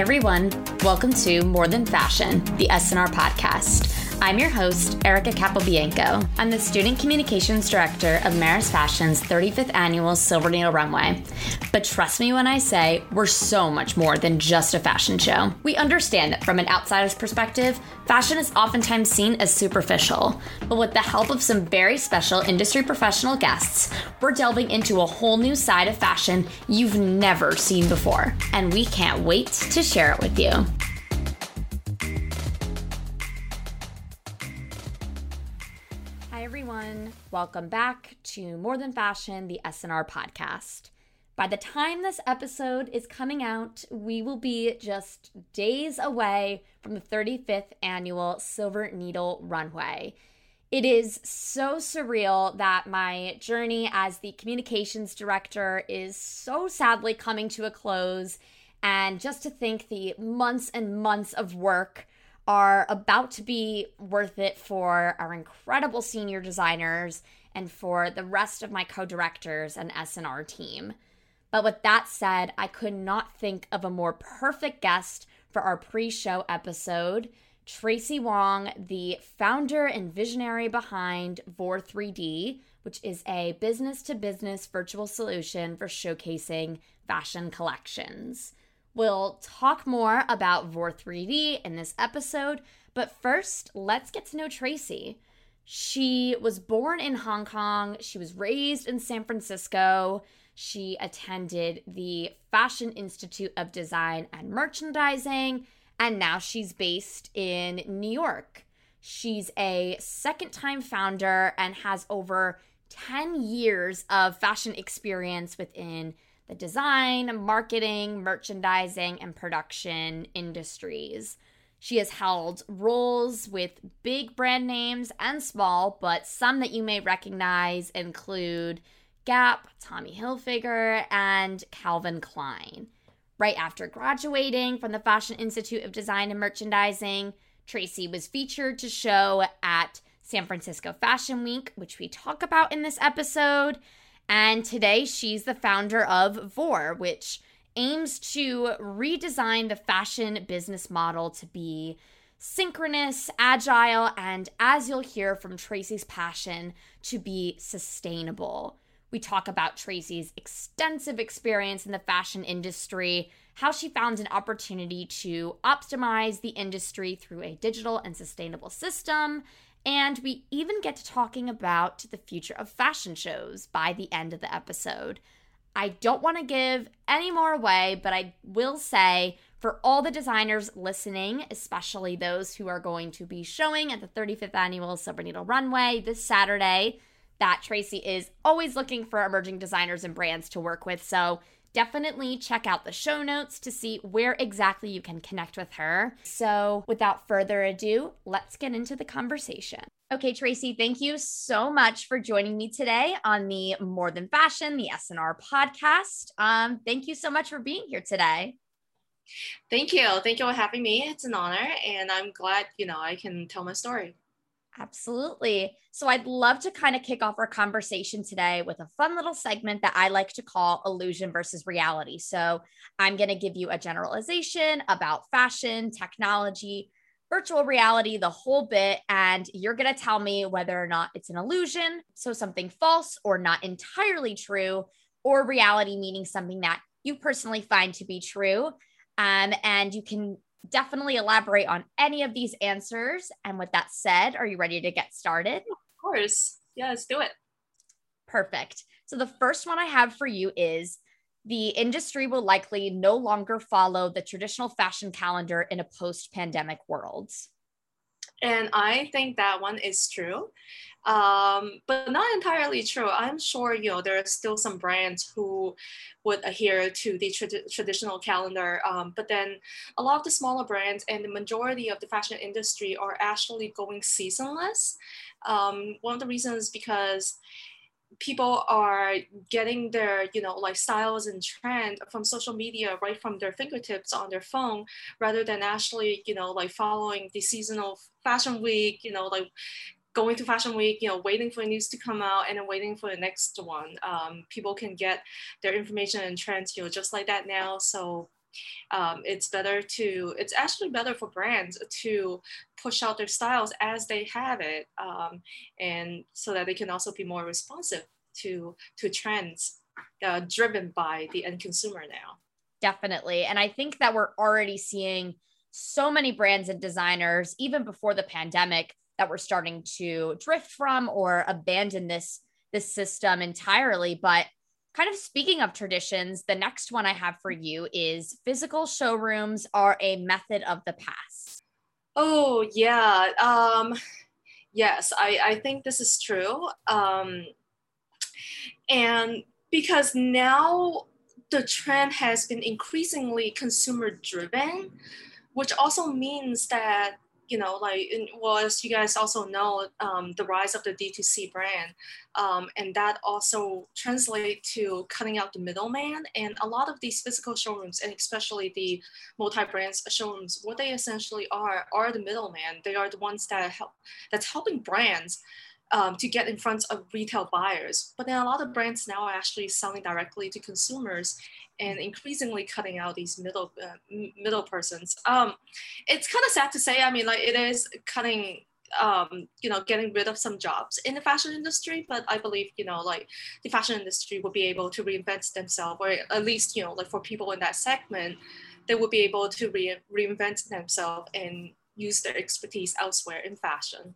Everyone. Welcome to More Than Fashion, the SNR podcast. I'm your host, Erica Capobianco. I'm the Student Communications Director of Marist Fashion's 35th Annual Silver Needle Runway. But trust me when I say we're so much more than just a fashion show. We understand that from an outsider's perspective, fashion is oftentimes seen as superficial. But with the help of some very special industry professional guests, we're delving into a whole new side of fashion you've never seen before. And we can't wait to share it with you. Welcome back to More Than Fashion, the SNR podcast. By the time this episode is coming out, we will be just days away from the 35th annual Silver Needle Runway. It is so surreal that my journey as the communications director is so sadly coming to a close. And just to think the months and months of work are about to be worth it for our incredible senior designers and for the rest of my co directors and SNR team. But with that said, I could not think of a more perfect guest for our pre show episode. Tracy Wong, the founder and visionary behind Vor 3D, which is a business to business virtual solution for showcasing fashion collections. We'll talk more about Vor 3D in this episode, but first, let's get to know Tracy. She was born in Hong Kong, she was raised in San Francisco. She attended the Fashion Institute of Design and Merchandising, and now she's based in New York. She's a second time founder and has over 10 years of fashion experience within the design, marketing, merchandising, and production industries. She has held roles with big brand names and small, but some that you may recognize include Gap, Tommy Hilfiger, and Calvin Klein. Right after graduating from the Fashion Institute of Design and Merchandising, Tracy was featured to show at San Francisco Fashion Week, which we talk about in this episode. And today she's the founder of Vor, which aims to redesign the fashion business model to be synchronous, agile, and as you'll hear from Tracy's passion, to be sustainable. We talk about Tracy's extensive experience in the fashion industry, how she found an opportunity to optimize the industry through a digital and sustainable system, and we even get to talking about the future of fashion shows by the end of the episode. I don't want to give any more away, but I will say for all the designers listening, especially those who are going to be showing at the 35th annual Silver Needle Runway this Saturday, that Tracy is always looking for emerging designers and brands to work with. So definitely check out the show notes to see where exactly you can connect with her. So, without further ado, let's get into the conversation. Okay, Tracy, thank you so much for joining me today on the More Than Fashion, the SNR podcast. Um, thank you so much for being here today. Thank you. Thank you for having me. It's an honor, and I'm glad you know I can tell my story. Absolutely. So I'd love to kind of kick off our conversation today with a fun little segment that I like to call illusion versus reality. So I'm going to give you a generalization about fashion, technology, virtual reality, the whole bit, and you're going to tell me whether or not it's an illusion, so something false or not entirely true, or reality meaning something that you personally find to be true. Um, and you can definitely elaborate on any of these answers. And with that said, are you ready to get started? Of course. Yeah, let's do it. Perfect. So the first one I have for you is the industry will likely no longer follow the traditional fashion calendar in a post pandemic world. And I think that one is true um, but not entirely true. I'm sure you know there are still some brands who would adhere to the tra- traditional calendar, um, but then a lot of the smaller brands and the majority of the fashion industry are actually going seasonless. Um, one of the reasons because people are getting their you know like styles and trend from social media right from their fingertips on their phone rather than actually you know like following the seasonal fashion week you know like going to fashion week you know waiting for news to come out and then waiting for the next one. Um, people can get their information and trends you know just like that now. So um, it's better to it's actually better for brands to push out their styles as they have it um, and so that they can also be more responsive to to trends uh, driven by the end consumer now. Definitely. And i think that we're already seeing so many brands and designers even before the pandemic that were starting to drift from or abandon this this system entirely but kind of speaking of traditions, the next one I have for you is physical showrooms are a method of the past. Oh, yeah. Um, yes, I, I think this is true. Um, and because now the trend has been increasingly consumer driven, which also means that you know, like, well, as you guys also know, um, the rise of the D2C brand, um, and that also translate to cutting out the middleman. And a lot of these physical showrooms, and especially the multi-brands showrooms, what they essentially are are the middleman. They are the ones that help that's helping brands um, to get in front of retail buyers. But then a lot of brands now are actually selling directly to consumers and increasingly cutting out these middle uh, middle persons. Um, it's kind of sad to say. I mean, like it is cutting um, you know, getting rid of some jobs in the fashion industry, but I believe, you know, like the fashion industry will be able to reinvent themselves, or at least, you know, like for people in that segment, they will be able to re- reinvent themselves and use their expertise elsewhere in fashion.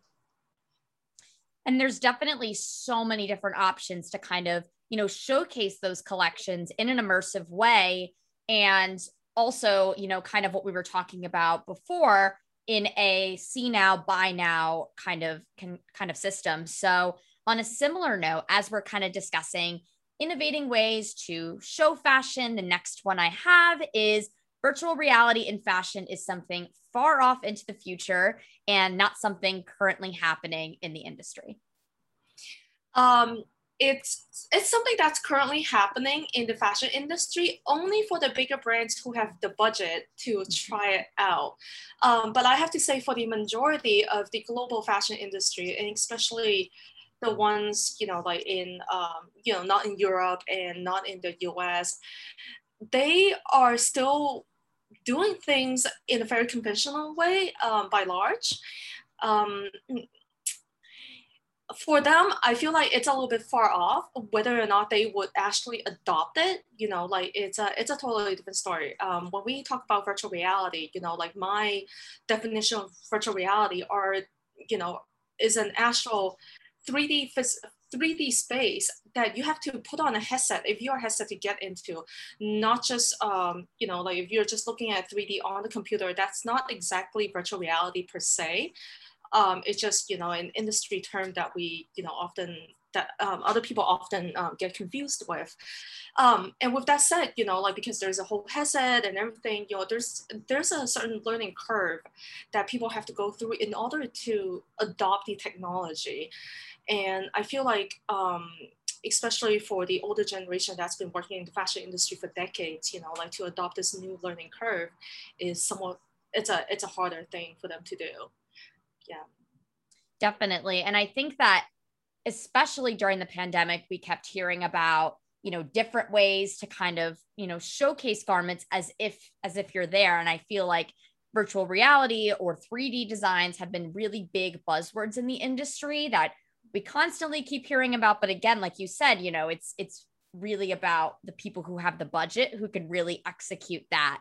And there's definitely so many different options to kind of, you know, showcase those collections in an immersive way. And also, you know, kind of what we were talking about before in a see now, buy now kind of can, kind of system. So on a similar note, as we're kind of discussing innovating ways to show fashion, the next one I have is virtual reality in fashion is something far off into the future and not something currently happening in the industry? Um, it's it's something that's currently happening in the fashion industry only for the bigger brands who have the budget to mm-hmm. try it out um, but i have to say for the majority of the global fashion industry and especially the ones you know like in um, you know not in europe and not in the us they are still doing things in a very conventional way um, by large. Um, for them, I feel like it's a little bit far off whether or not they would actually adopt it. You know, like it's a it's a totally different story. Um, when we talk about virtual reality, you know, like my definition of virtual reality are, you know, is an actual 3D 3D space that you have to put on a headset if you're headset to get into, not just, um, you know, like if you're just looking at 3D on the computer, that's not exactly virtual reality per se. Um, it's just, you know, an industry term that we, you know, often that um, other people often um, get confused with. Um, and with that said, you know, like because there's a whole headset and everything, you know, there's there's a certain learning curve that people have to go through in order to adopt the technology. And I feel like, um, especially for the older generation that's been working in the fashion industry for decades, you know, like to adopt this new learning curve is somewhat, it's a, it's a harder thing for them to do. Yeah. Definitely. And I think that especially during the pandemic, we kept hearing about, you know, different ways to kind of, you know, showcase garments as if, as if you're there. And I feel like virtual reality or 3D designs have been really big buzzwords in the industry that we constantly keep hearing about but again like you said you know it's it's really about the people who have the budget who can really execute that.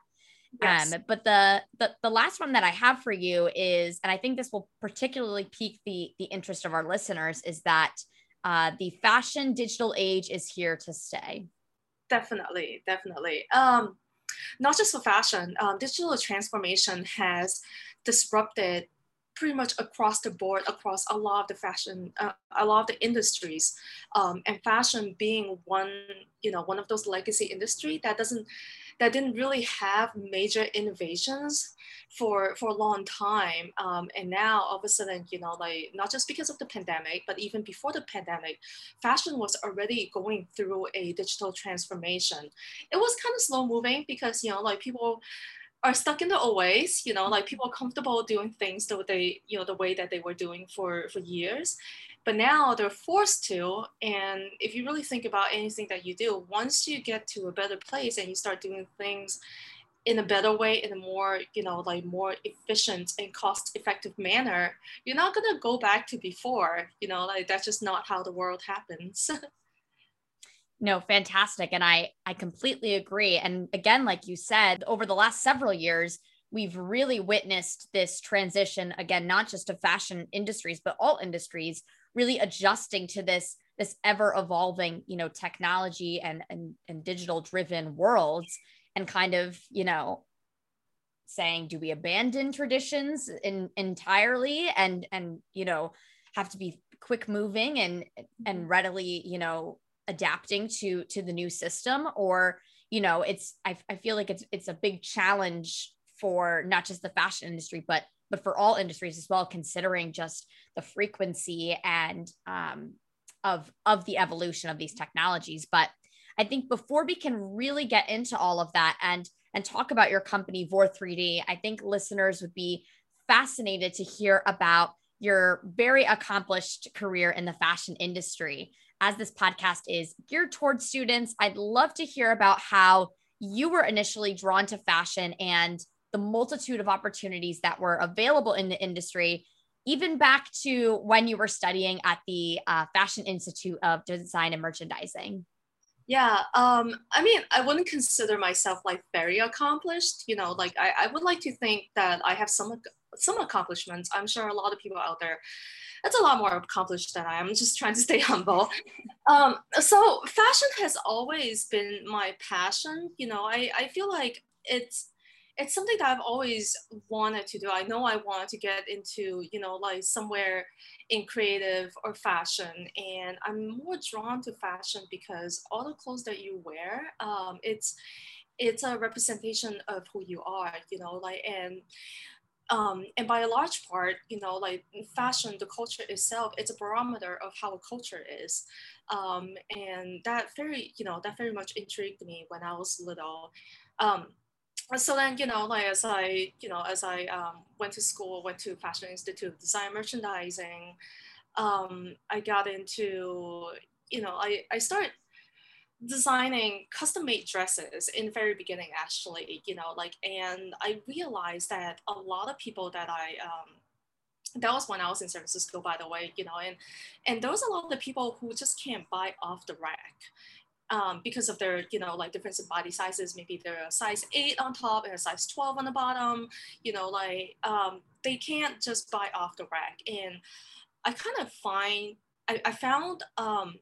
Yes. um but the, the the last one that i have for you is and i think this will particularly pique the the interest of our listeners is that uh, the fashion digital age is here to stay. Definitely definitely. Um not just for fashion um, digital transformation has disrupted pretty much across the board, across a lot of the fashion, uh, a lot of the industries, um, and fashion being one, you know, one of those legacy industry that doesn't, that didn't really have major innovations for for a long time, um, and now all of a sudden, you know, like not just because of the pandemic, but even before the pandemic, fashion was already going through a digital transformation. It was kind of slow moving because you know, like people are stuck in the old ways you know like people are comfortable doing things the way you know the way that they were doing for for years. But now they're forced to and if you really think about anything that you do once you get to a better place and you start doing things in a better way in a more you know like more efficient and cost effective manner you're not going to go back to before you know like that's just not how the world happens no fantastic and i i completely agree and again like you said over the last several years we've really witnessed this transition again not just of fashion industries but all industries really adjusting to this this ever evolving you know technology and and, and digital driven worlds and kind of, you know, saying, do we abandon traditions in, entirely and, and, you know, have to be quick moving and, and mm-hmm. readily, you know, adapting to, to the new system or, you know, it's, I, I feel like it's, it's a big challenge for not just the fashion industry, but, but for all industries as well, considering just the frequency and, um, of, of the evolution of these technologies. But I think before we can really get into all of that and and talk about your company Vor 3D, I think listeners would be fascinated to hear about your very accomplished career in the fashion industry. As this podcast is geared towards students, I'd love to hear about how you were initially drawn to fashion and the multitude of opportunities that were available in the industry, even back to when you were studying at the uh, Fashion Institute of Design and Merchandising. Yeah, um, I mean, I wouldn't consider myself like very accomplished. You know, like I, I would like to think that I have some some accomplishments. I'm sure a lot of people out there that's a lot more accomplished than I am. Just trying to stay humble. Um, so fashion has always been my passion. You know, I, I feel like it's it's something that I've always wanted to do. I know I wanted to get into, you know, like somewhere in creative or fashion. And I'm more drawn to fashion because all the clothes that you wear, um, it's it's a representation of who you are, you know, like and um, and by a large part, you know, like fashion, the culture itself, it's a barometer of how a culture is. Um, and that very, you know, that very much intrigued me when I was little. Um, so then you know like as i you know as i um, went to school went to fashion institute of design merchandising um, i got into you know i i started designing custom made dresses in the very beginning actually you know like and i realized that a lot of people that i um, that was when I was in San Francisco, by the way, you know, and and there was a lot of people who just can't buy off the rack um, because of their, you know, like difference in body sizes. Maybe they're a size eight on top and a size 12 on the bottom, you know, like um, they can't just buy off the rack. And I kind of find, I, I found um,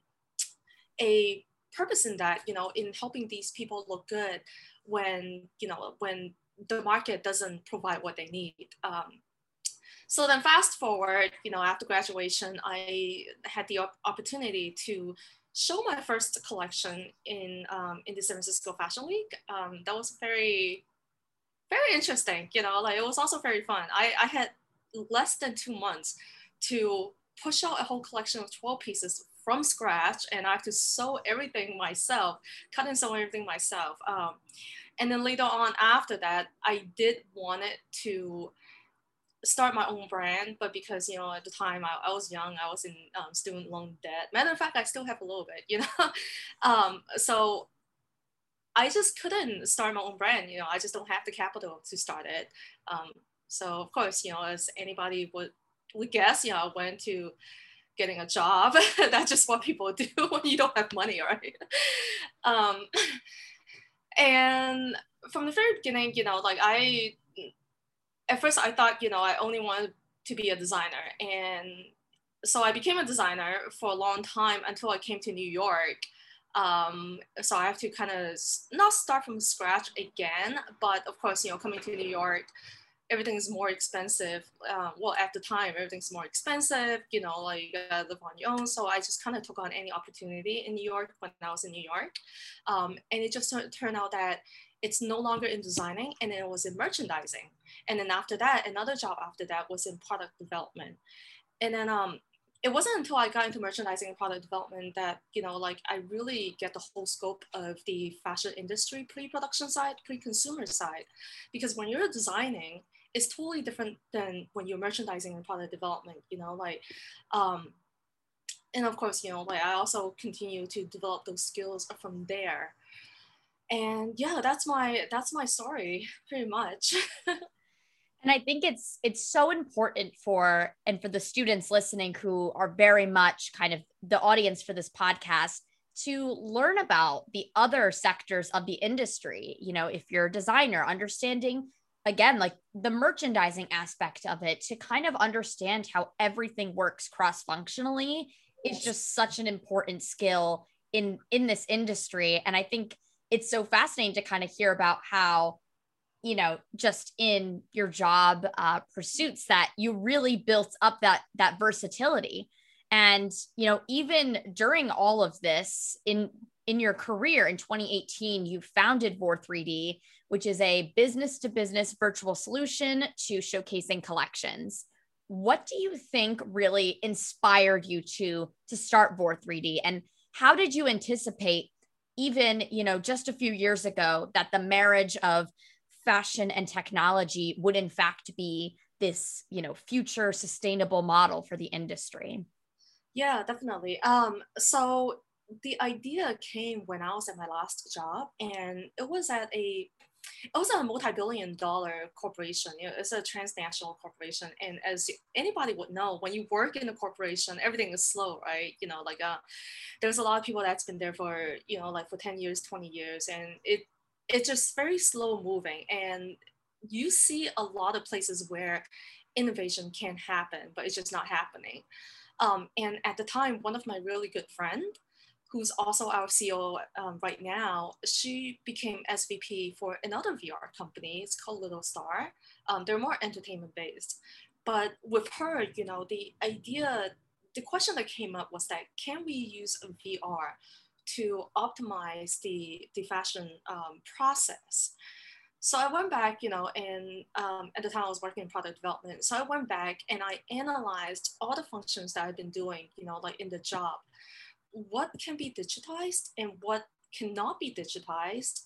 a purpose in that, you know, in helping these people look good when, you know, when the market doesn't provide what they need. Um, so then fast forward, you know, after graduation, I had the op- opportunity to show my first collection in um, in the San Francisco Fashion Week. Um, that was very very interesting. You know, like it was also very fun. I, I had less than two months to push out a whole collection of 12 pieces from scratch and I have to sew everything myself, cut and sew everything myself. Um, and then later on after that, I did want it to start my own brand, but because you know at the time I, I was young, I was in um, student loan debt. Matter of fact, I still have a little bit, you know. um, so I just couldn't start my own brand. You know, I just don't have the capital to start it. Um, so of course, you know, as anybody would would guess, you know, I went to getting a job. That's just what people do when you don't have money, right? Um, and from the very beginning, you know, like I at first I thought, you know, I only wanted to be a designer. And so I became a designer for a long time until I came to New York. Um, so I have to kind of not start from scratch again, but of course, you know, coming to New York, everything is more expensive. Uh, well, at the time, everything's more expensive, you know, like you gotta live on your own. So I just kind of took on any opportunity in New York when I was in New York. Um, and it just turned out that it's no longer in designing and it was in merchandising. And then after that, another job after that was in product development. And then um, it wasn't until I got into merchandising and product development that, you know, like I really get the whole scope of the fashion industry pre-production side, pre-consumer side. Because when you're designing, it's totally different than when you're merchandising and product development, you know, like, um, and of course, you know, like I also continue to develop those skills from there. And yeah that's my that's my story pretty much. And i think it's it's so important for and for the students listening who are very much kind of the audience for this podcast to learn about the other sectors of the industry you know if you're a designer understanding again like the merchandising aspect of it to kind of understand how everything works cross functionally is just such an important skill in in this industry. And i think it's so fascinating to kind of hear about how you know just in your job uh, pursuits that you really built up that that versatility. And you know even during all of this in in your career in 2018 you founded vor 3d which is a business to business virtual solution to showcasing collections. What do you think really inspired you to to start vor 3d and how did you anticipate even you know just a few years ago that the marriage of fashion and technology would in fact be this you know future sustainable model for the industry? Yeah definitely. Um so the idea came when i was at my last job and it was at a was a multi-billion dollar corporation. You know, it's a transnational corporation. And as anybody would know, when you work in a corporation, everything is slow, right? You know, like uh, there's a lot of people that's been there for, you know, like for 10 years, 20 years. And it it's just very slow moving. And you see a lot of places where innovation can happen, but it's just not happening. Um, and at the time, one of my really good friend, who's also our CEO um, right now, she became SVP for another VR company. It's called Littlstar. Um, they're more entertainment based. But with her, you know, the idea, the question that came up was that can we use VR to optimize the, the fashion um, process? So I went back, you know, and um, at the time I was working in product development. So I went back and I analyzed all the functions that I've been doing, you know, like in the job what can be digitized and what cannot be digitized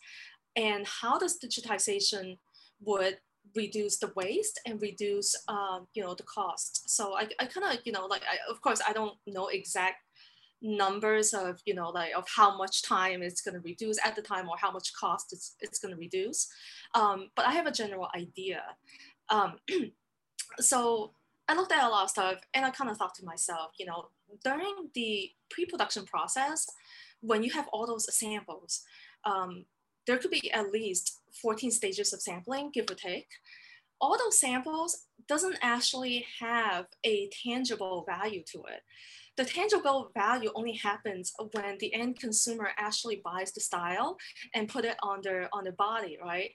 and how does digitization would reduce the waste and reduce um, you know the cost? So i, I kind of you know like I, of course i don't know exact numbers of you know like of how much time it's going to reduce at the time or how much cost it's, it's going to reduce um, but i have a general idea. Um, so i looked at a lot of stuff and i kind of thought to myself you know during the pre-production process, when you have all those samples, um, there could be at least 14 stages of sampling, give or take. All those samples doesn't actually have a tangible value to it. The tangible value only happens when the end consumer actually buys the style and put it on their on their body, right?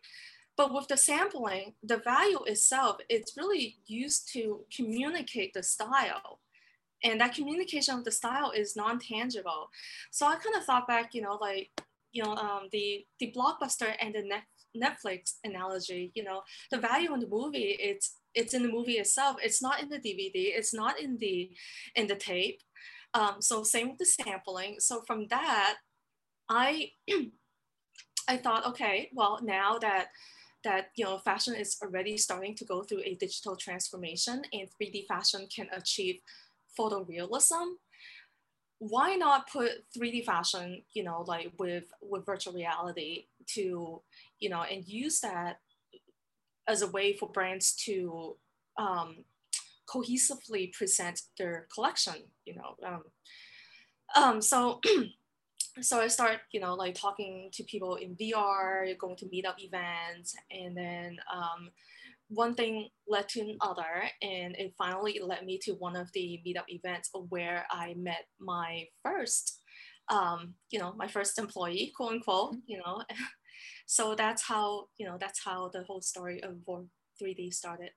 But with the sampling, the value itself, it's really used to communicate the style and that communication of the style is non-tangible. So i kind of thought back you know like you know um, the the blockbuster and the netflix analogy you know the value in the movie it's it's in the movie itself it's not in the dvd it's not in the in the tape. Um, so same with the sampling. So from that i i thought okay well now that that you know fashion is already starting to go through a digital transformation and 3d fashion can achieve photorealism, why not put 3D fashion, you know, like with with virtual reality to, you know, and use that as a way for brands to um, cohesively present their collection, you know. Um, um, so so I start, you know, like talking to people in VR, going to meetup events, and then um, one thing led to another, and it finally led me to one of the meetup events where I met my first, um, you know, my first employee, quote unquote, you know. so that's how, you know, that's how the whole story of Vor 3D started.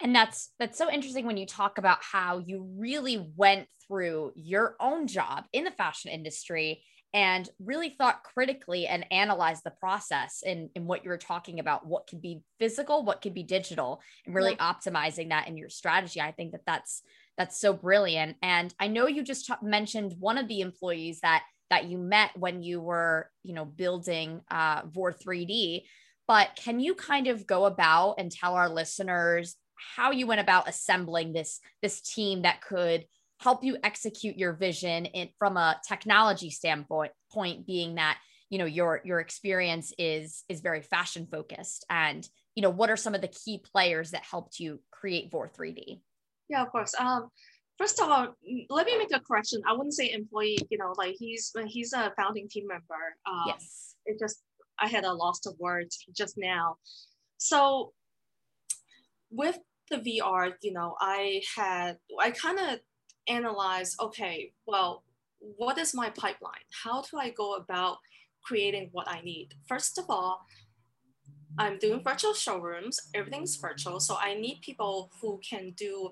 And that's that's so interesting when you talk about how you really went through your own job in the fashion industry and really thought critically and analyzed the process in, in what you were talking about what could be physical what could be digital and really yeah. optimizing that in your strategy i think that that's that's so brilliant and i know you just t- mentioned one of the employees that that you met when you were you know building uh, vor 3d but can you kind of go about and tell our listeners how you went about assembling this this team that could help you execute your vision in, from a technology standpoint point being that you know your your experience is is very fashion focused. And you know what are some of the key players that helped you create vor 3d yeah of course. Um first of all let me make a correction. I wouldn't say employee you know like he's he's a founding team member. Um, yes. it just i had a loss of words just now. So with the vr you know i had i kind of analyzed okay well what is my pipeline how do i go about creating what I need. First of all, I'm doing virtual showrooms, everything's virtual. So I need people who can do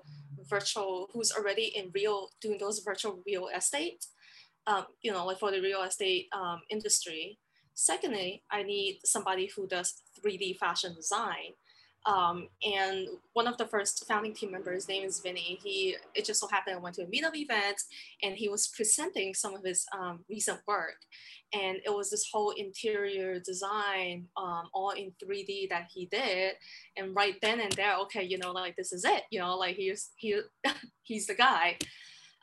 virtual, who's already in real, doing those virtual real estate, um, you know, like for the real estate um, industry. Secondly, I need somebody who does 3D fashion design. Um, and one of the first founding team members, name is Vinny. He it just so happened I went to a meetup event, and he was presenting some of his um, recent work, and it was this whole interior design, um, all in 3D that he did. And right then and there, okay, you know, like this is it. You know, like he's he he's the guy.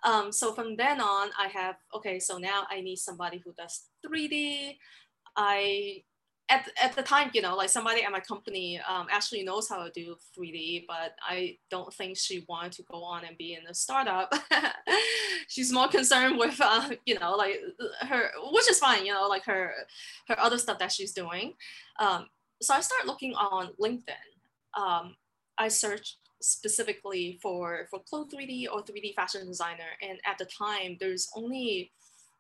Um, so from then on, I have okay. So now I need somebody who does 3D. I at, at the time, you know, like somebody at my company um, actually knows how to do 3D, but I don't think she wanted to go on and be in a startup. She's more concerned with, uh, you know, like her, which is fine, you know, like her, her other stuff that she's doing. Um, so I started looking on LinkedIn. Um, I searched specifically for for Clo 3D or 3D fashion designer, and at the time, there's only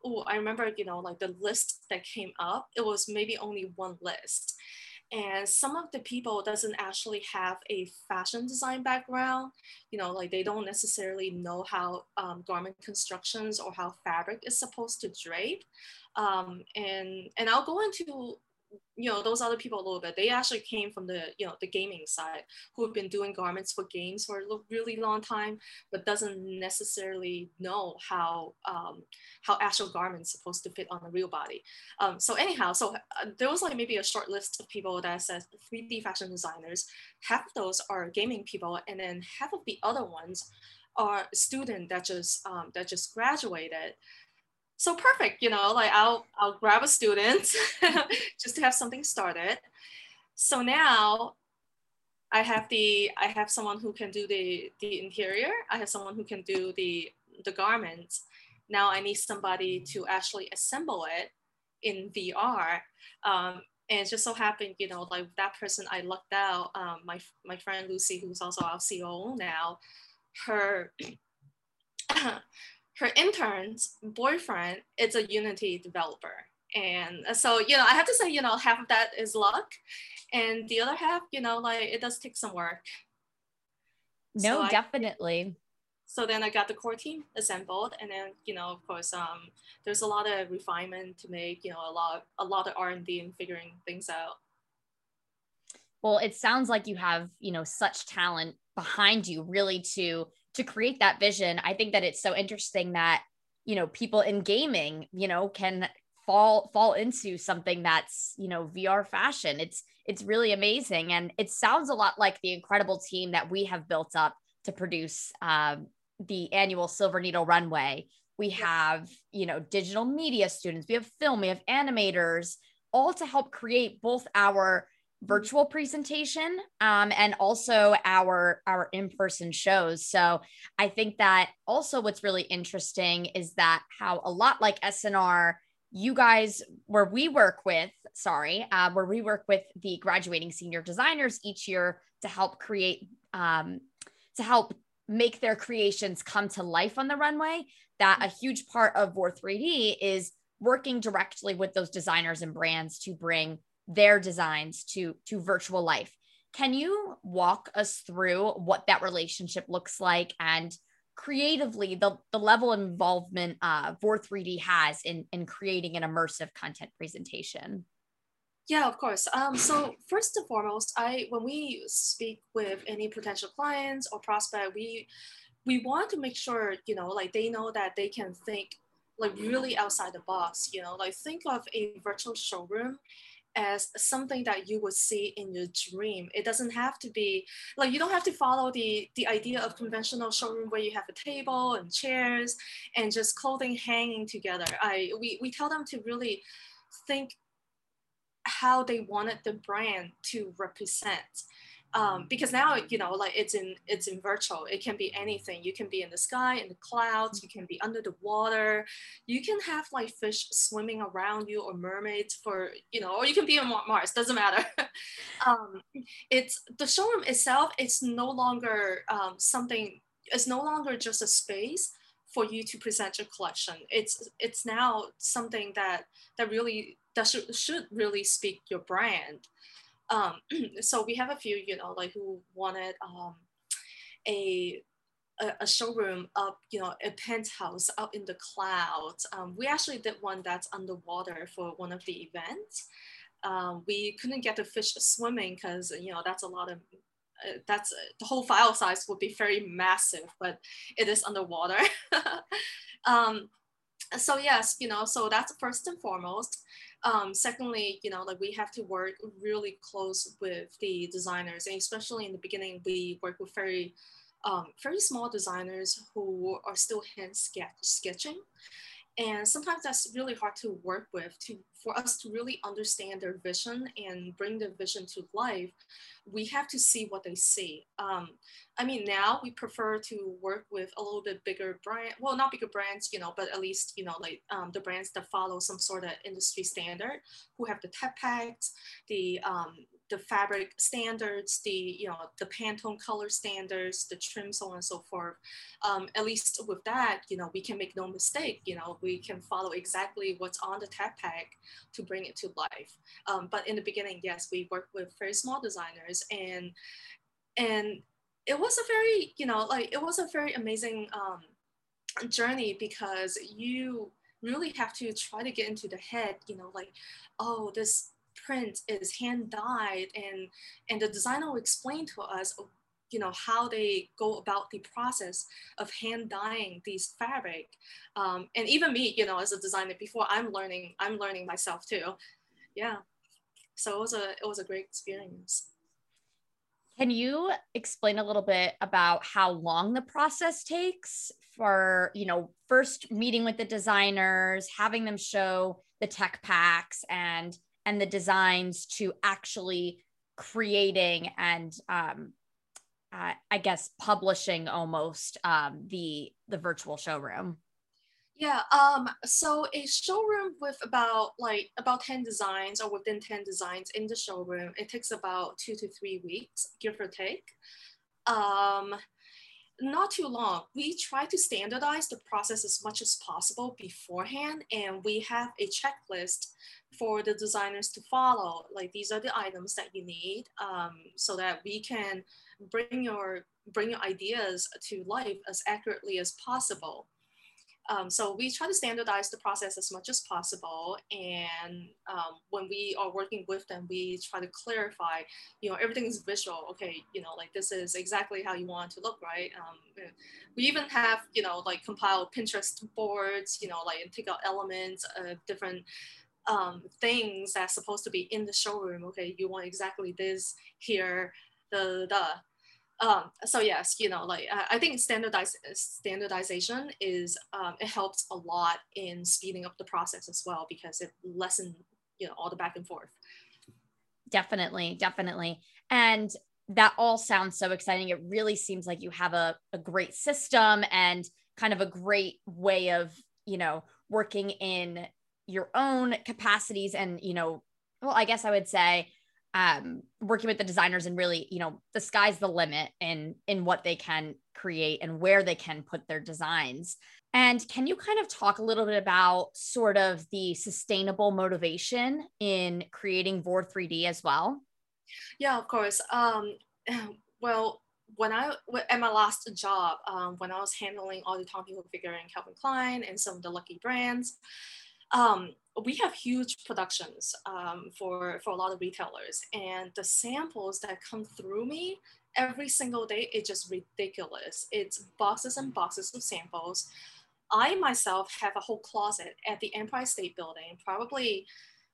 oh, I remember, you know, like the list that came up, it was maybe only one list. And some of the people doesn't actually have a fashion design background, you know, like they don't necessarily know how um, garment constructions or how fabric is supposed to drape. Um, and, and I'll go into you know those other people a little bit. They actually came from the you know the gaming side who have been doing garments for games for a really long time but doesn't necessarily know how um, how actual garments supposed to fit on a real body. Um, so anyhow so uh, there was like maybe a short list of people that says 3d fashion designers. Half of those are gaming people and then half of the other ones are student that just um, that just graduated so perfect you know like i'll i'll grab a student just to have something started. So now i have the i have someone who can do the the interior. I have someone who can do the the garments. Now i need somebody to actually assemble it in vr um, and it just so happened you know like that person i lucked out um, my my friend lucy who's also our coo now her her intern's boyfriend is a Unity developer. And so, you know, I have to say, you know, half of that is luck. And the other half, you know, like it does take some work. No, so definitely. I, so then I got the core team assembled. And then, you know, of course, um, there's a lot of refinement to make, you know, a lot, a lot of R&D and figuring things out. Well, it sounds like you have, you know, such talent behind you really to to create that vision i think that it's so interesting that you know people in gaming you know can fall fall into something that's you know vr fashion. It's it's really amazing. And it sounds a lot like the incredible team that we have built up to produce um, the annual silver needle runway. We have you know digital media students. We have film. We have animators all to help create both our virtual presentation um, and also our our in-person shows. So i think that also what's really interesting is that how a lot like snr you guys where we work with sorry uh, where we work with the graduating senior designers each year to help create um, to help make their creations come to life on the runway that a huge part of vor 3d is working directly with those designers and brands to bring their designs to to virtual life can you walk us through what that relationship looks like and creatively the, the level of involvement uh, vor 3d has in in creating an immersive content presentation yeah, of course. Um, so first and foremost, I when we speak with any potential clients or prospect, we we want to make sure you know like they know that they can think like really outside the box. You know, like think of a virtual showroom as something that you would see in your dream. It doesn't have to be like you don't have to follow the the idea of conventional showroom where you have a table and chairs and just clothing hanging together. I we, we tell them to really think how they wanted the brand to represent um, because now you know like it's in it's in virtual. It can be anything. You can be in the sky in the clouds you can be under the water. You can have like fish swimming around you or mermaids for you know or you can be on mars doesn't matter. Um, it's the showroom itself it's no longer um, something it's no longer just a space for you to present your collection. It's it's now something that that really that should, should really speak your brand um, so we have a few, you know, like who wanted um, a, a, showroom up, you know, a penthouse out in the clouds. Um, we actually did one that's underwater for one of the events. Um, we couldn't get the fish swimming because you know that's a lot of uh, that's uh, the whole file size would be very massive, but it is underwater. um, so yes, you know, so that's first and foremost. Um, secondly, you know, like we have to work really close with the designers, and especially in the beginning, we work with very, um, very small designers who are still hand sketch sketching, and sometimes that's really hard to work with to for us to really understand their vision and bring their vision to life we have to see what they see. Um, i mean now we prefer to work with a little bit bigger brand well not bigger brands you know but at least you know like um, the brands that follow some sort of industry standard who have the tech packs the um, the fabric standards, the you know the Pantone color standards, the trim, so on and so forth. Um, at least with that, you know, we can make no mistake. You know, we can follow exactly what's on the tech pack to bring it to life. Um, but in the beginning, yes, we worked with very small designers, and and it was a very you know like it was a very amazing um, journey because you really have to try to get into the head you know like oh this print is hand dyed and and the designer will explain to us you know how they go about the process of hand dyeing these fabric. Um, and even me you know as a designer before i'm learning i'm learning myself too. Yeah. So it was a it was a great experience. Can you explain a little bit about how long the process takes for you know first meeting with the designers having them show the tech packs and and the designs to actually creating and um, uh, I guess publishing almost um, the the virtual showroom. Yeah. Um. So a showroom with about like about ten designs or within ten designs in the showroom, it takes about two to three weeks, give or take. Um, not too long. We try to standardize the process as much as possible beforehand, and we have a checklist for the designers to follow. Like these are the items that you need, um, so that we can bring your bring your ideas to life as accurately as possible. Um, so we try to standardize the process as much as possible. And um, when we are working with them, we try to clarify, you know, everything is visual. Okay, you know, like this is exactly how you want to look, right? Um, we even have, you know, like compiled Pinterest boards, you know, like and take out elements of different um, things that's supposed to be in the showroom. Okay, you want exactly this here, the the um, so yes, you know, like I think standardize, standardization is um, it helps a lot in speeding up the process as well because it lessens you know all the back and forth. Definitely, definitely, and that all sounds so exciting. It really seems like you have a, a great system and kind of a great way of you know working in your own capacities and you know well i guess i would say um, working with the designers and really, you know, the sky's the limit in in what they can create and where they can put their designs. And can you kind of talk a little bit about sort of the sustainable motivation in creating Vor 3D as well? Yeah, of course. Um, well, when I at my last job, um, when I was handling all the Tommy Hilfiger and Calvin Klein and some of the lucky brands, um, we have huge productions um, for, for a lot of retailers and the samples that come through me every single day is just ridiculous. It's boxes and boxes of samples. I myself have a whole closet at the empire state building probably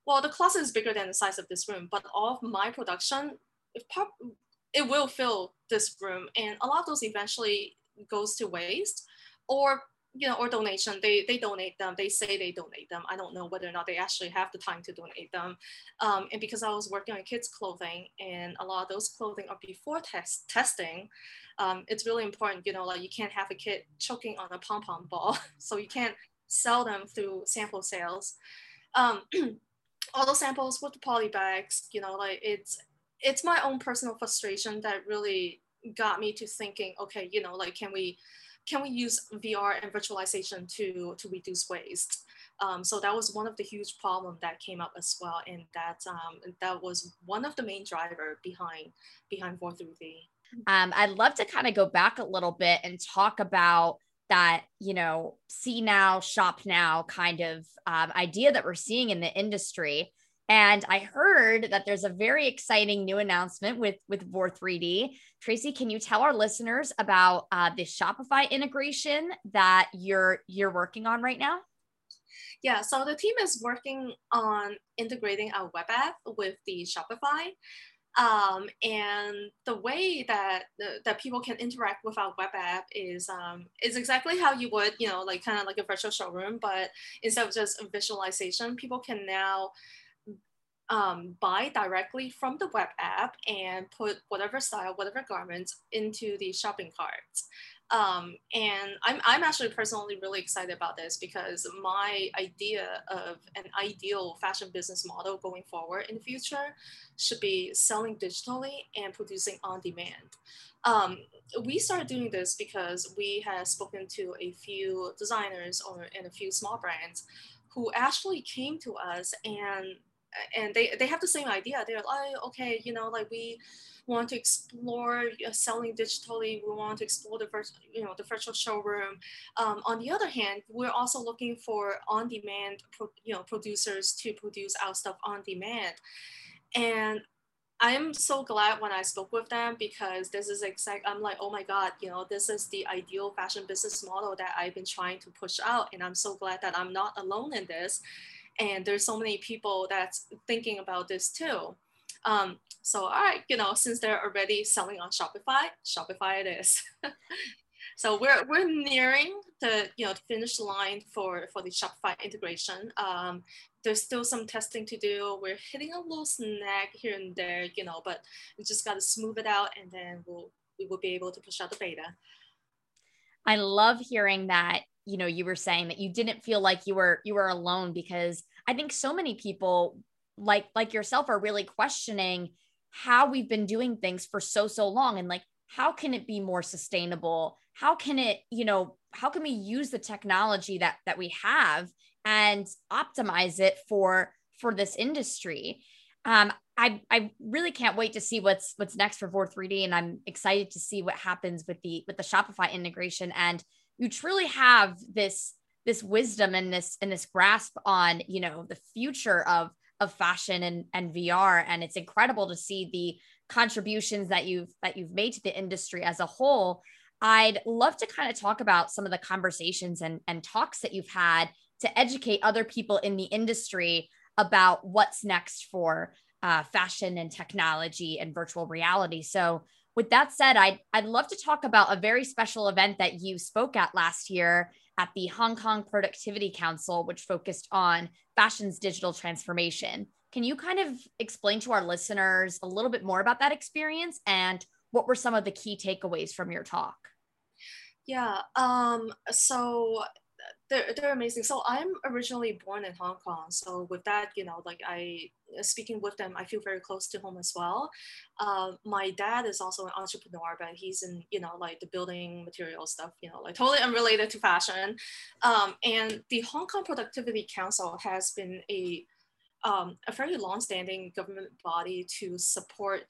well the closet is bigger than the size of this room but all of my production it, it will fill this room and a lot of those eventually goes to waste or you know, or donation. They they donate them. They say they donate them. I don't know whether or not they actually have the time to donate them. Um, and because I was working on kids' clothing, and a lot of those clothing are before test testing, um, it's really important. You know, like you can't have a kid choking on a pom pom ball, so you can't sell them through sample sales. Um, all the samples with the poly bags, you know, like it's it's my own personal frustration that really got me to thinking, okay, you know, like can we can we use VR and virtualization to, to reduce waste? Um, so that was one of the huge problem that came up as well. And that, um, that was one of the main driver behind, behind Vor 3D. Um, I'd love to kind of go back a little bit and talk about that, you know, see now, shop now kind of um, idea that we're seeing in the industry. And I heard that there's a very exciting new announcement with with Vor 3D. Tracy, can you tell our listeners about uh, the Shopify integration that you're you're working on right now? Yeah, so the team is working on integrating our web app with the Shopify. Um, and the way that that people can interact with our web app is um, is exactly how you would, you know, like kind of like a virtual showroom, but instead of just a visualization, people can now um, buy directly from the web app and put whatever style, whatever garments into the shopping cart. Um, and I'm, I'm actually personally really excited about this because my idea of an ideal fashion business model going forward in the future should be selling digitally and producing on demand. Um, we started doing this because we had spoken to a few designers or, and a few small brands who actually came to us and and they, they have the same idea. They're like, okay, you know, like we want to explore selling digitally. We want to explore the first, you know, the virtual showroom. Um, on the other hand, we're also looking for on-demand, you know, producers to produce our stuff on demand. And I'm so glad when I spoke with them because this is exact. I'm like, oh my god, you know, this is the ideal fashion business model that I've been trying to push out, and I'm so glad that I'm not alone in this and there's so many people that's thinking about this too. Um, so all right, you know, since they're already selling on Shopify, Shopify it is. so we're we're nearing the you know the finish line for for the Shopify integration. Um, there's still some testing to do. We're hitting a little snag here and there, you know, but we just got to smooth it out, and then we'll we will be able to push out the beta. I love hearing that you know you were saying that you didn't feel like you were you were alone because i think so many people like like yourself are really questioning how we've been doing things for so so long and like how can it be more sustainable? How can it you know how can we use the technology that that we have and optimize it for for this industry? Um i i really can't wait to see what's what's next for Vor 3D and i'm excited to see what happens with the with the shopify integration and you truly have this this wisdom and this and this grasp on you know the future of of fashion and and VR and it's incredible to see the contributions that you've that you've made to the industry as a whole. I'd love to kind of talk about some of the conversations and and talks that you've had to educate other people in the industry about what's next for uh, fashion and technology and virtual reality. So with that said, I'd, I'd love to talk about a very special event that you spoke at last year at the Hong Kong Productivity Council, which focused on fashion's digital transformation. Can you kind of explain to our listeners a little bit more about that experience and what were some of the key takeaways from your talk? Yeah. Um, so they're, they're amazing. So I'm originally born in Hong Kong. So with that, you know, like I speaking with them, I feel very close to home as well. Uh, my dad is also an entrepreneur, but he's in, you know, like the building material stuff, you know, like totally unrelated to fashion. Um, and the Hong Kong Productivity Council has been a um, a very long-standing government body to support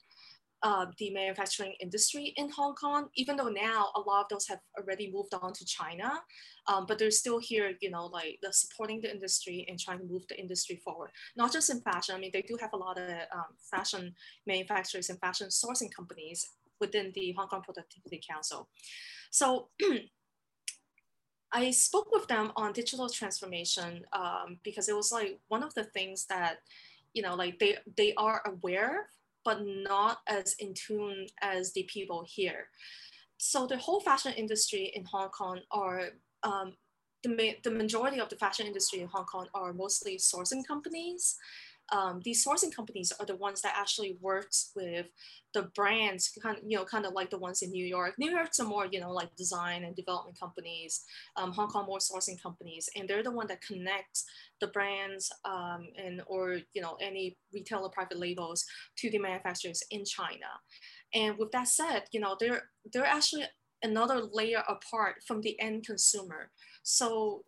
uh, the manufacturing industry in Hong Kong, even though now a lot of those have already moved on to China, um, but they're still here, you know, like the supporting the industry and trying to move the industry forward. Not just in fashion, I mean, they do have a lot of um, fashion manufacturers and fashion sourcing companies within the Hong Kong Productivity Council. So I spoke with them on digital transformation um, because it was like one of the things that, you know, like they, they are aware but not as in tune as the people here. So the whole fashion industry in Hong Kong are um, the, the majority of the fashion industry in Hong Kong are mostly sourcing companies. Um, these sourcing companies are the ones that actually works with the brands, kind of, you know, kind of like the ones in New York. New York's more, you know, like design and development companies. Um, Hong Kong more sourcing companies, and they're the one that connects the brands um, and or you know any retailer private labels to the manufacturers in China. And with that said, you know, they're they're actually another layer apart from the end consumer. So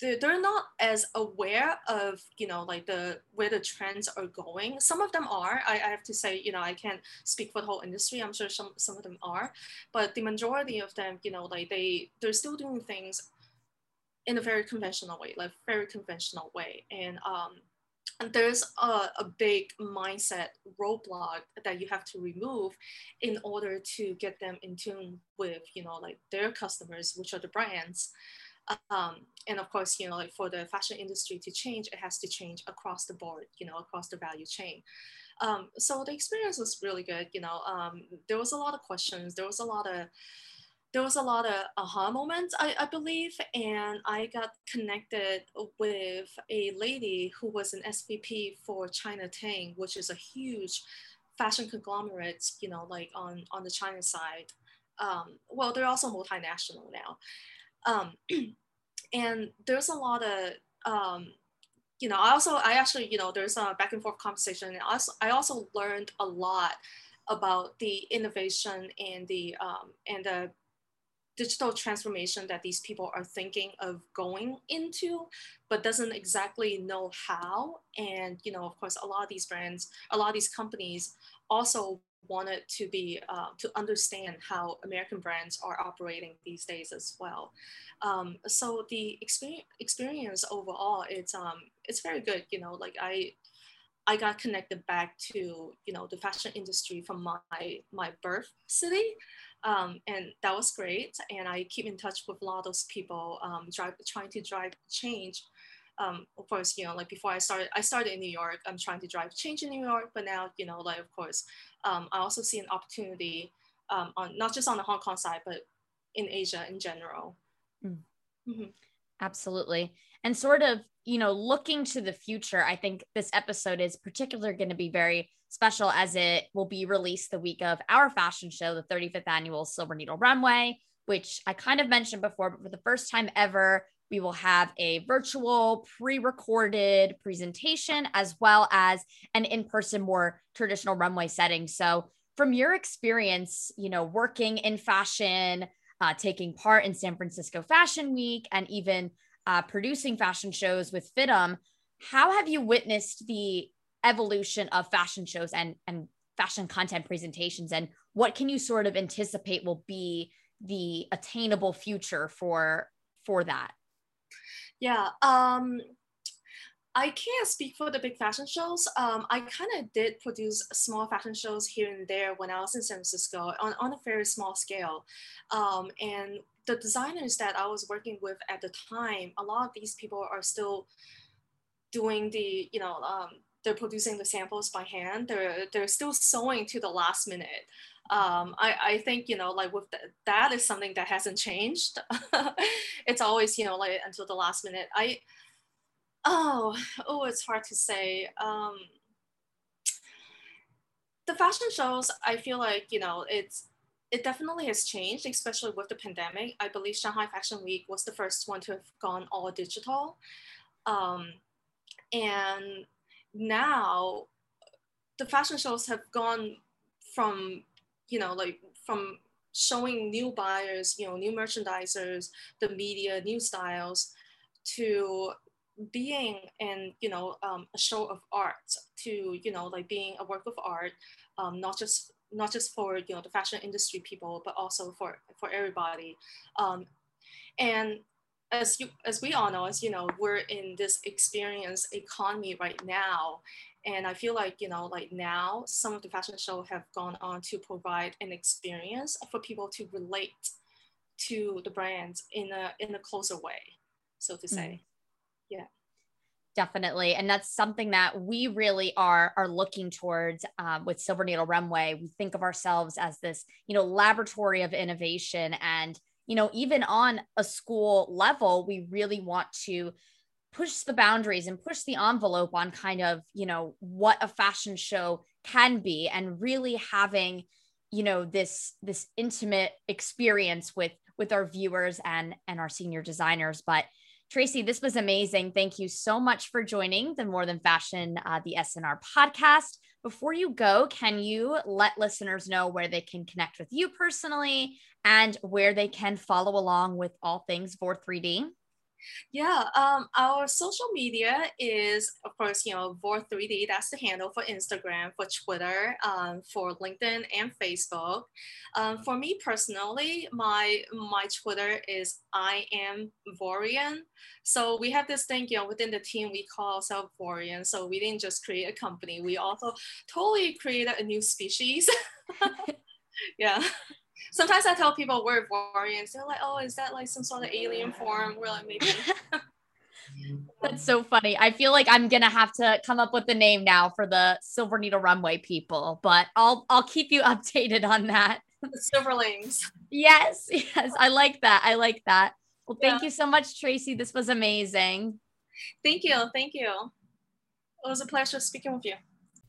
they're, they're not as aware of you know like the where the trends are going. Some of them are. I, I have to say you know i can't speak for the whole industry. I'm sure some, some of them are. But the majority of them you know like they they're still doing things in a very conventional way like very conventional way. And um and there's a, a big mindset roadblock that you have to remove in order to get them in tune with you know like their customers which are the brands um, and of course, you know, like for the fashion industry to change, it has to change across the board, you know, across the value chain. Um, so the experience was really good. You know, um, there was a lot of questions. There was a lot of there was a lot of aha moments, I, I believe, and I got connected with a lady who was an SVP for China Tang, which is a huge fashion conglomerate, you know, like on on the China side. Um, well, they're also multinational now. Um, and there's a lot of, um, you know, I also, I actually, you know, there's a back and forth conversation. And also, I also learned a lot about the innovation and the, um, and the digital transformation that these people are thinking of going into but doesn't exactly know how and you know of course a lot of these brands a lot of these companies also wanted to be uh, to understand how American brands are operating these days as well. Um, so the experience experience overall, it's um, it's very good. You know, like I I got connected back to you know the fashion industry from my my birth city, um, and that was great. And I keep in touch with a lot of those people, um, drive, trying to drive change um, of course, you know, like before I started, I started in New York. I'm trying to drive change in New York, but now, you know, like of course, um, I also see an opportunity um, on not just on the Hong Kong side, but in Asia in general. Mm. Mm-hmm. Absolutely, and sort of, you know, looking to the future. I think this episode is particularly going to be very special as it will be released the week of our fashion show, the 35th annual Silver Needle Runway, which I kind of mentioned before, but for the first time ever, we will have a virtual pre recorded presentation as well as an in person, more traditional runway setting. So, from your experience, you know, working in fashion, uh, taking part in San Francisco Fashion Week, and even uh, producing fashion shows with FIDM, how have you witnessed the evolution of fashion shows and, and fashion content presentations? And what can you sort of anticipate will be the attainable future for for that? Yeah. Um, I can't speak for the big fashion shows. Um, I kind of did produce small fashion shows here and there when I was in San Francisco on, on a very small scale. Um, and the designers that I was working with at the time, a lot of these people are still doing the, you know, um, they're producing the samples by hand. They're, they're still sewing to the last minute um, I, I think you know like with that is something that hasn't changed. It's always you know like until the last minute. I oh oh it's hard to say. Um, the fashion shows i feel like you know it's it definitely has changed especially with the pandemic. I believe shanghai fashion week was the first one to have gone all digital. Um, and now the fashion shows have gone from you know, like from showing new buyers, you know, new merchandisers, the media, new styles, to being in, you know, um, a show of art, to you know, like being a work of art, um, not just not just for you know the fashion industry people, but also for for everybody. Um, and as you as we all know, as you know, we're in this experience economy right now, and I feel like, you know, like now some of the fashion show have gone on to provide an experience for people to relate to the brands in a in a closer way, so to say. Mm. Yeah. Definitely. And that's something that we really are are looking towards um, with Silver Needle Runway. We think of ourselves as this, you know, laboratory of innovation and you know, even on a school level, we really want to push the boundaries and push the envelope on kind of, you know, what a fashion show can be and really having, you know, this this intimate experience with with our viewers and and our senior designers, but Tracy, this was amazing. Thank you so much for joining the More Than Fashion, uh, the SNR podcast. Before you go, can you let listeners know where they can connect with you personally and where they can follow along with all things Vor 3D? Yeah, um, our social media is, of course, you know, Vor3D. That's the handle for Instagram, for Twitter, um, for LinkedIn and Facebook. Um, for me personally, my my Twitter is I am Vorian. So we have this thing, you know, within the team we call ourselves Vorian. So we didn't just create a company. We also totally created a new species. yeah sometimes I tell people we're Vorians. They're like, oh, is that like some sort of alien form? We're like, maybe. That's so funny. I feel like I'm gonna have to come up with the name now for the Silver Needle Runway people, but I'll I'll keep you updated on that. The Silverlings. Yes, yes, I like that. I like that. Well, thank yeah. you so much, Tracy. This was amazing. Thank you. Thank you. It was a pleasure speaking with you.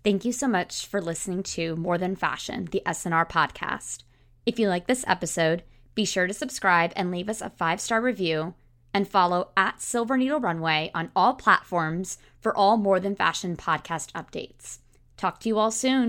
Thank you so much for listening to More Than Fashion, the SNR podcast. If you like this episode, be sure to subscribe and leave us a five star review and follow at Silver Needle Runway on all platforms for all More Than Fashion podcast updates. Talk to you all soon.